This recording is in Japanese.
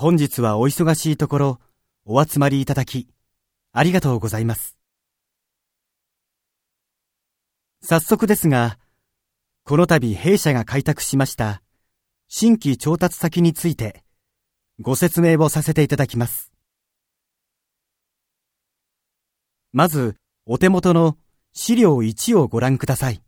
本日はお忙しいところ、お集まりいただき、ありがとうございます。早速ですが、この度弊社が開拓しました新規調達先についてご説明をさせていただきます。まず、お手元の資料1をご覧ください。